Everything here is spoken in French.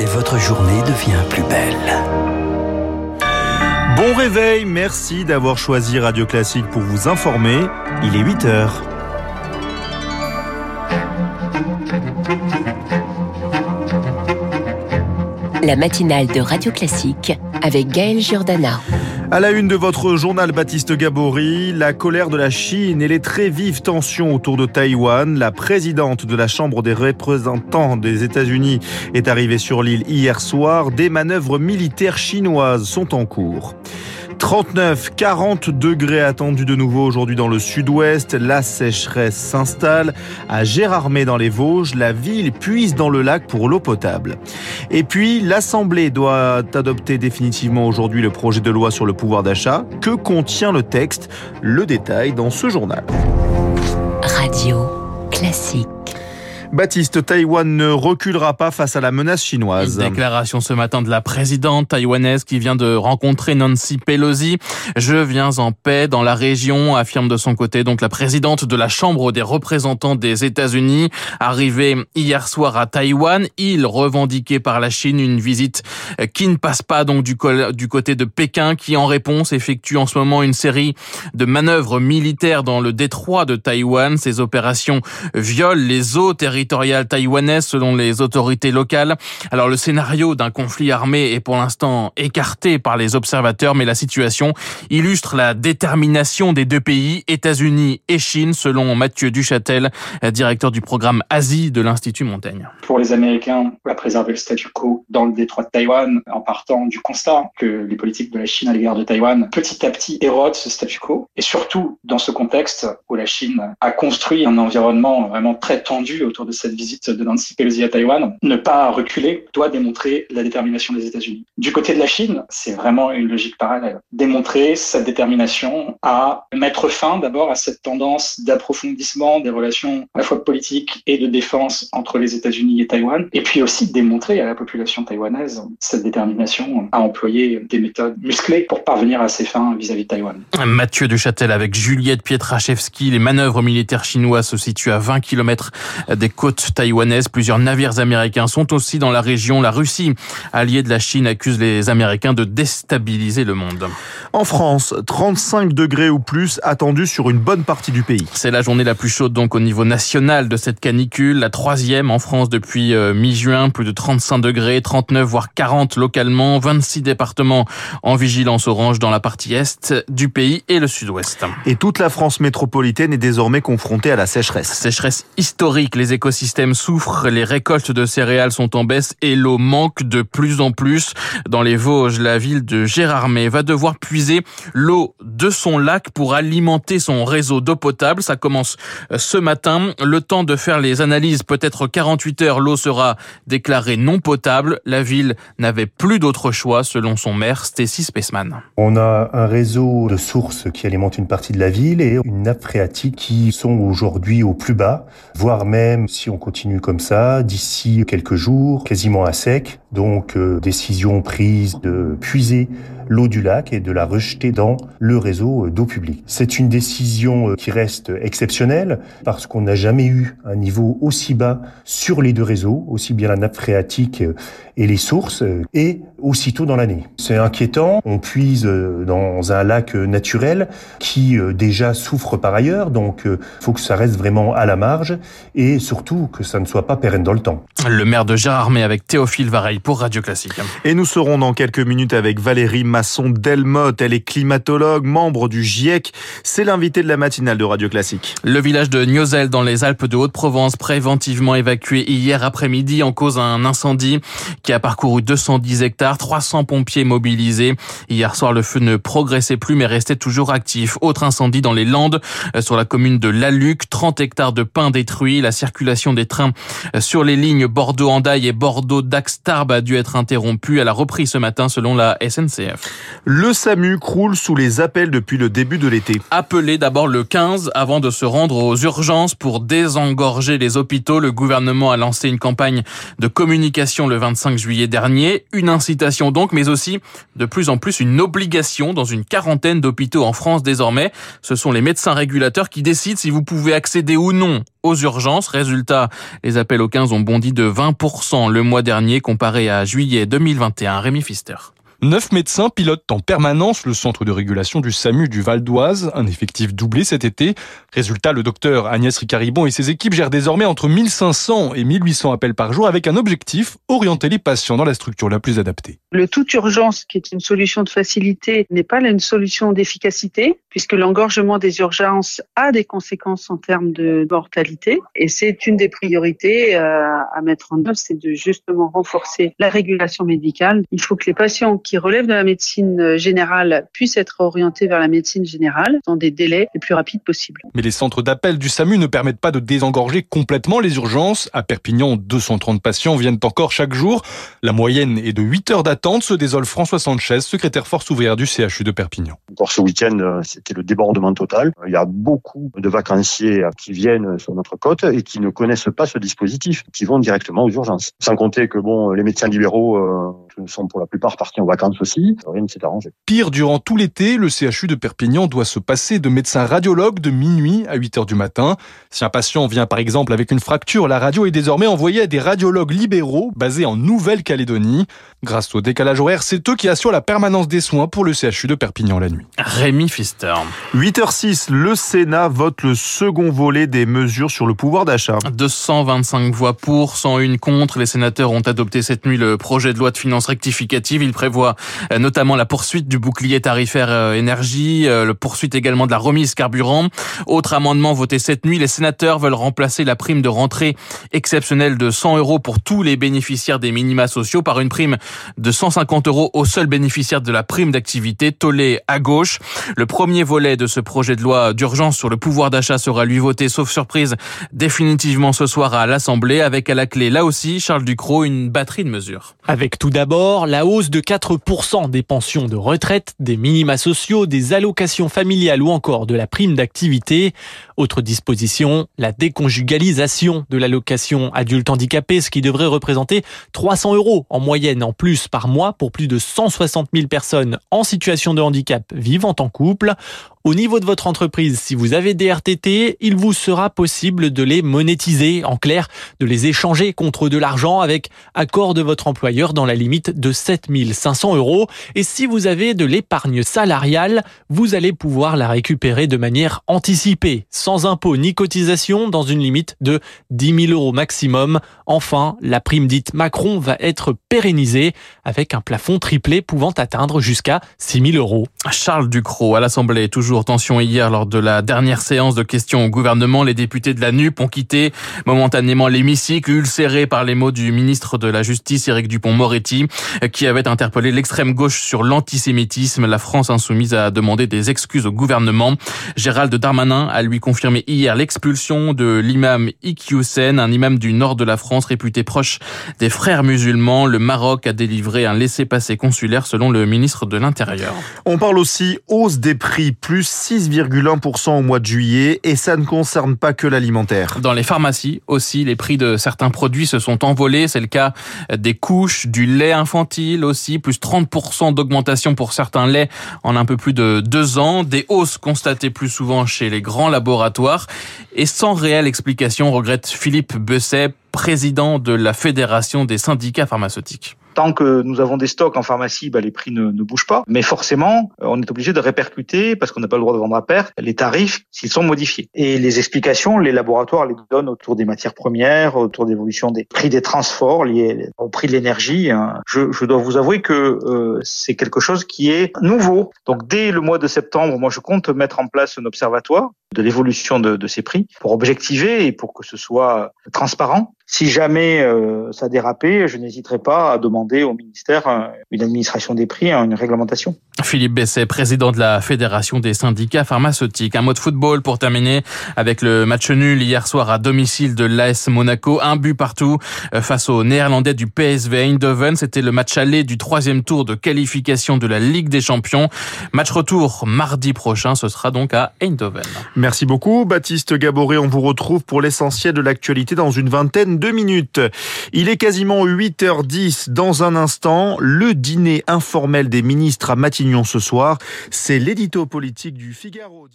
et votre journée devient plus belle. Bon réveil, merci d'avoir choisi Radio Classique pour vous informer. Il est 8 heures. La matinale de Radio Classique avec Gaël Giordana. À la une de votre journal Baptiste Gabory, la colère de la Chine et les très vives tensions autour de Taïwan. La présidente de la Chambre des représentants des États-Unis est arrivée sur l'île hier soir. Des manœuvres militaires chinoises sont en cours. 39, 40 degrés attendus de nouveau aujourd'hui dans le sud-ouest. La sécheresse s'installe. À Gérardmer dans les Vosges, la ville puise dans le lac pour l'eau potable. Et puis, l'Assemblée doit adopter définitivement aujourd'hui le projet de loi sur le pouvoir d'achat. Que contient le texte? Le détail dans ce journal. Radio classique. Baptiste, Taïwan ne reculera pas face à la menace chinoise. déclaration ce matin de la présidente taïwanaise qui vient de rencontrer Nancy Pelosi. Je viens en paix dans la région, affirme de son côté donc la présidente de la Chambre des représentants des États-Unis, arrivée hier soir à Taïwan. Il revendiquait par la Chine une visite qui ne passe pas donc du, du côté de Pékin, qui en réponse effectue en ce moment une série de manœuvres militaires dans le détroit de Taïwan. Ces opérations violent les eaux territoriales territoriale taïwanaise selon les autorités locales. Alors le scénario d'un conflit armé est pour l'instant écarté par les observateurs, mais la situation illustre la détermination des deux pays, États-Unis et Chine, selon Mathieu Duchâtel, directeur du programme Asie de l'Institut Montaigne. Pour les Américains, va préserver le statu quo dans le détroit de Taïwan en partant du constat que les politiques de la Chine à l'égard de Taïwan petit à petit érodent ce statu quo et surtout dans ce contexte où la Chine a construit un environnement vraiment très tendu autour de cette visite de Nancy Pelosi à Taïwan, ne pas reculer doit démontrer la détermination des États-Unis. Du côté de la Chine, c'est vraiment une logique parallèle. Démontrer sa détermination à mettre fin d'abord à cette tendance d'approfondissement des relations à la fois politiques et de défense entre les États-Unis et Taïwan, et puis aussi démontrer à la population taïwanaise cette détermination à employer des méthodes musclées pour parvenir à ses fins vis-à-vis de Taïwan. Mathieu Duchâtel avec Juliette Pietraszewski, les manœuvres militaires chinoises se situent à 20 km des côtes taïwanaises. Plusieurs navires américains sont aussi dans la région. La Russie, alliée de la Chine, accuse les Américains de déstabiliser le monde. En France, 35 degrés ou plus attendus sur une bonne partie du pays. C'est la journée la plus chaude donc au niveau national de cette canicule, la troisième en France depuis euh, mi-juin, plus de 35 degrés, 39 voire 40 localement, 26 départements en vigilance orange dans la partie est du pays et le sud-ouest. Et toute la France métropolitaine est désormais confrontée à la sécheresse. Sécheresse historique, les écosystèmes souffrent, les récoltes de céréales sont en baisse et l'eau manque de plus en plus. Dans les Vosges, la ville de Gérardmer va devoir puiser l'eau de son lac pour alimenter son réseau d'eau potable. Ça commence euh, ce matin. Le temps de faire les analyses, peut-être 48 heures, l'eau sera déclarée non potable. La ville n'avait plus d'autre choix, selon son maire, Stacy Spaceman. On a un réseau de sources qui alimente une partie de la ville et une nappe phréatique qui sont aujourd'hui au plus bas, voire même si on continue comme ça, d'ici quelques jours, quasiment à sec. Donc, euh, décision prise de puiser l'eau du lac et de la rejeter dans le réseau euh, d'eau publique. C'est une décision euh, qui reste exceptionnelle parce qu'on n'a jamais eu un niveau aussi bas sur les deux réseaux, aussi bien la nappe phréatique et les sources, et aussitôt dans l'année. C'est inquiétant, on puise dans un lac naturel qui déjà souffre par ailleurs, donc il faut que ça reste vraiment à la marge et surtout que ça ne soit pas pérenne dans le temps. Le maire de Gérardmer avec Théophile Vareille pour Radio Classique. Et nous serons dans quelques minutes avec Valérie Masson-Delmotte. Elle est climatologue, membre du GIEC. C'est l'invité de la matinale de Radio Classique. Le village de Niozel dans les Alpes de Haute-Provence préventivement évacué hier après-midi en cause d'un incendie qui a parcouru 210 hectares, 300 pompiers mobilisés. Hier soir, le feu ne progressait plus mais restait toujours actif. Autre incendie dans les Landes euh, sur la commune de Laluc, 30 hectares de pins détruits. La circulation des trains euh, sur les lignes Bordeaux-Andaille et Bordeaux-Dax-Tarbes a dû être interrompue. Elle a repris ce matin selon la SNCF. Le SAMU croule sous les appels depuis le début de l'été. Appelé d'abord le 15 avant de se rendre aux urgences pour désengorger les hôpitaux, le gouvernement a lancé une campagne de communication le 25 juillet dernier. Une incitation donc, mais aussi de plus en plus une obligation dans une quarantaine d'hôpitaux en France désormais. Ce sont les médecins régulateurs qui décident si vous pouvez accéder ou non aux urgences. Résultat, les appels au 15 ont bondi de 20% le mois dernier comparé à juillet 2021. Rémi Fister. Neuf médecins pilotent en permanence le centre de régulation du SAMU du Val d'Oise, un effectif doublé cet été. Résultat, le docteur Agnès Ricaribon et ses équipes gèrent désormais entre 1500 et 1800 appels par jour avec un objectif, orienter les patients dans la structure la plus adaptée. Le tout urgence, qui est une solution de facilité, n'est pas une solution d'efficacité, puisque l'engorgement des urgences a des conséquences en termes de mortalité. Et c'est une des priorités euh, à mettre en œuvre, c'est de justement renforcer la régulation médicale. Il faut que les patients qui relèvent de la médecine générale puissent être orientés vers la médecine générale dans des délais les plus rapides possibles. Mais les centres d'appel du SAMU ne permettent pas de désengorger complètement les urgences. À Perpignan, 230 patients viennent encore chaque jour. La moyenne est de 8 heures d'attente, se désole François Sanchez, secrétaire force ouvrière du CHU de Perpignan. Encore ce week-end, c'était le débordement total. Il y a beaucoup de vacanciers qui viennent sur notre côte et qui ne connaissent pas ce dispositif, qui vont directement aux urgences. Sans compter que bon, les médecins libéraux euh, sont pour la plupart partis en vacances aussi. Rien ne s'est arrangé. Pire, durant tout l'été, le CHU de Perpignan doit se passer de médecins radiologues de minuit à 8 heures du matin. Si un patient vient par exemple avec une fracture, la radio est désormais envoyée à des radiologues libéraux basés en Nouvelle-Calédonie. Grâce au décalage horaire, c'est eux qui assurent la permanence des soins pour le CHU de Perpignan la nuit. Rémi Fister. 8h06, le Sénat vote le second volet des mesures sur le pouvoir d'achat. 225 voix pour, 101 contre. Les sénateurs ont adopté cette nuit le projet de loi de finances rectificative. Il prévoit euh, notamment la poursuite du bouclier tarifaire euh, énergie, euh, le poursuite également de la remise carburant. Autre amendement voté cette nuit, les sénateurs veulent remplacer la prime de rentrée exceptionnelle de 100 euros pour tous les bénéficiaires des minima sociaux par une prime de 150 euros aux seuls bénéficiaires de la prime d'activité, tollé à gauche. Le premier volet de ce projet de loi d'urgence sur le pouvoir d'achat sera lui voté, sauf surprise, définitivement ce soir à l'Assemblée, avec à la clé, là aussi, Charles Ducrot, une batterie de mesures. Avec tout d'abord la hausse de 4% des pensions de retraite, des minima sociaux, des allocations familiales ou encore de la prime d'activité. Autre disposition, la déconjugalisation de l'allocation adulte handicapé, ce qui devrait représenter 300 euros en moyenne en plus par mois pour plus de 160 000 personnes en situation de handicap vivant en couple. Au niveau de votre entreprise, si vous avez des RTT, il vous sera possible de les monétiser, en clair, de les échanger contre de l'argent avec accord de votre employeur dans la limite de 7500 euros. Et si vous avez de l'épargne salariale, vous allez pouvoir la récupérer de manière anticipée, sans impôt ni cotisation, dans une limite de 10 000 euros maximum. Enfin, la prime dite Macron va être pérennisée avec un plafond triplé pouvant atteindre jusqu'à 6 000 euros. Charles Ducrot à l'Assemblée, tension hier lors de la dernière séance de questions au gouvernement. Les députés de la NUP ont quitté momentanément l'hémicycle, ulcérés par les mots du ministre de la Justice, Éric Dupont-Moretti, qui avait interpellé l'extrême gauche sur l'antisémitisme. La France insoumise a demandé des excuses au gouvernement. Gérald Darmanin a lui confirmé hier l'expulsion de l'imam Iqiyoussen, un imam du nord de la France réputé proche des frères musulmans. Le Maroc a délivré un laissez-passer consulaire selon le ministre de l'Intérieur. On parle aussi hausse des prix, plus 6,1% au mois de juillet, et ça ne concerne pas que l'alimentaire. Dans les pharmacies aussi, les prix de certains produits se sont envolés. C'est le cas des couches, du lait infantile aussi, plus 30% d'augmentation pour certains laits en un peu plus de deux ans. Des hausses constatées plus souvent chez les grands laboratoires. Et sans réelle explication, regrette Philippe Besset, président de la Fédération des syndicats pharmaceutiques tant que nous avons des stocks en pharmacie, bah, les prix ne, bougent pas. Mais forcément, euh, on est obligé de répercuter, parce qu'on n'a pas le droit de vendre à perte, les tarifs s'ils sont modifiés. Et les explications, les laboratoires les donnent autour des matières premières, autour de l'évolution des prix des transports liés au prix de l'énergie. Hein. Je, je, dois vous avouer que euh, c'est quelque chose qui est nouveau. Donc dès le mois de septembre, moi je compte mettre en place un observatoire de l'évolution de, de ces prix pour objectiver et pour que ce soit transparent Si jamais euh, ça dérapait, je n'hésiterai pas à demander au ministère euh, une administration des prix, hein, une réglementation. Philippe Besset, président de la Fédération des syndicats pharmaceutiques. Un mot de football pour terminer avec le match nul hier soir à domicile de l'AS Monaco. Un but partout euh, face aux Néerlandais du PSV Eindhoven. C'était le match aller du troisième tour de qualification de la Ligue des Champions. Match retour mardi prochain. Ce sera donc à Eindhoven. Merci beaucoup, Baptiste Gaboré. On vous retrouve pour l'essentiel de l'actualité dans une vingtaine de minutes. Il est quasiment 8h10. Dans un instant, le dîner informel des ministres à Matignon ce soir. C'est l'édito politique du Figaro.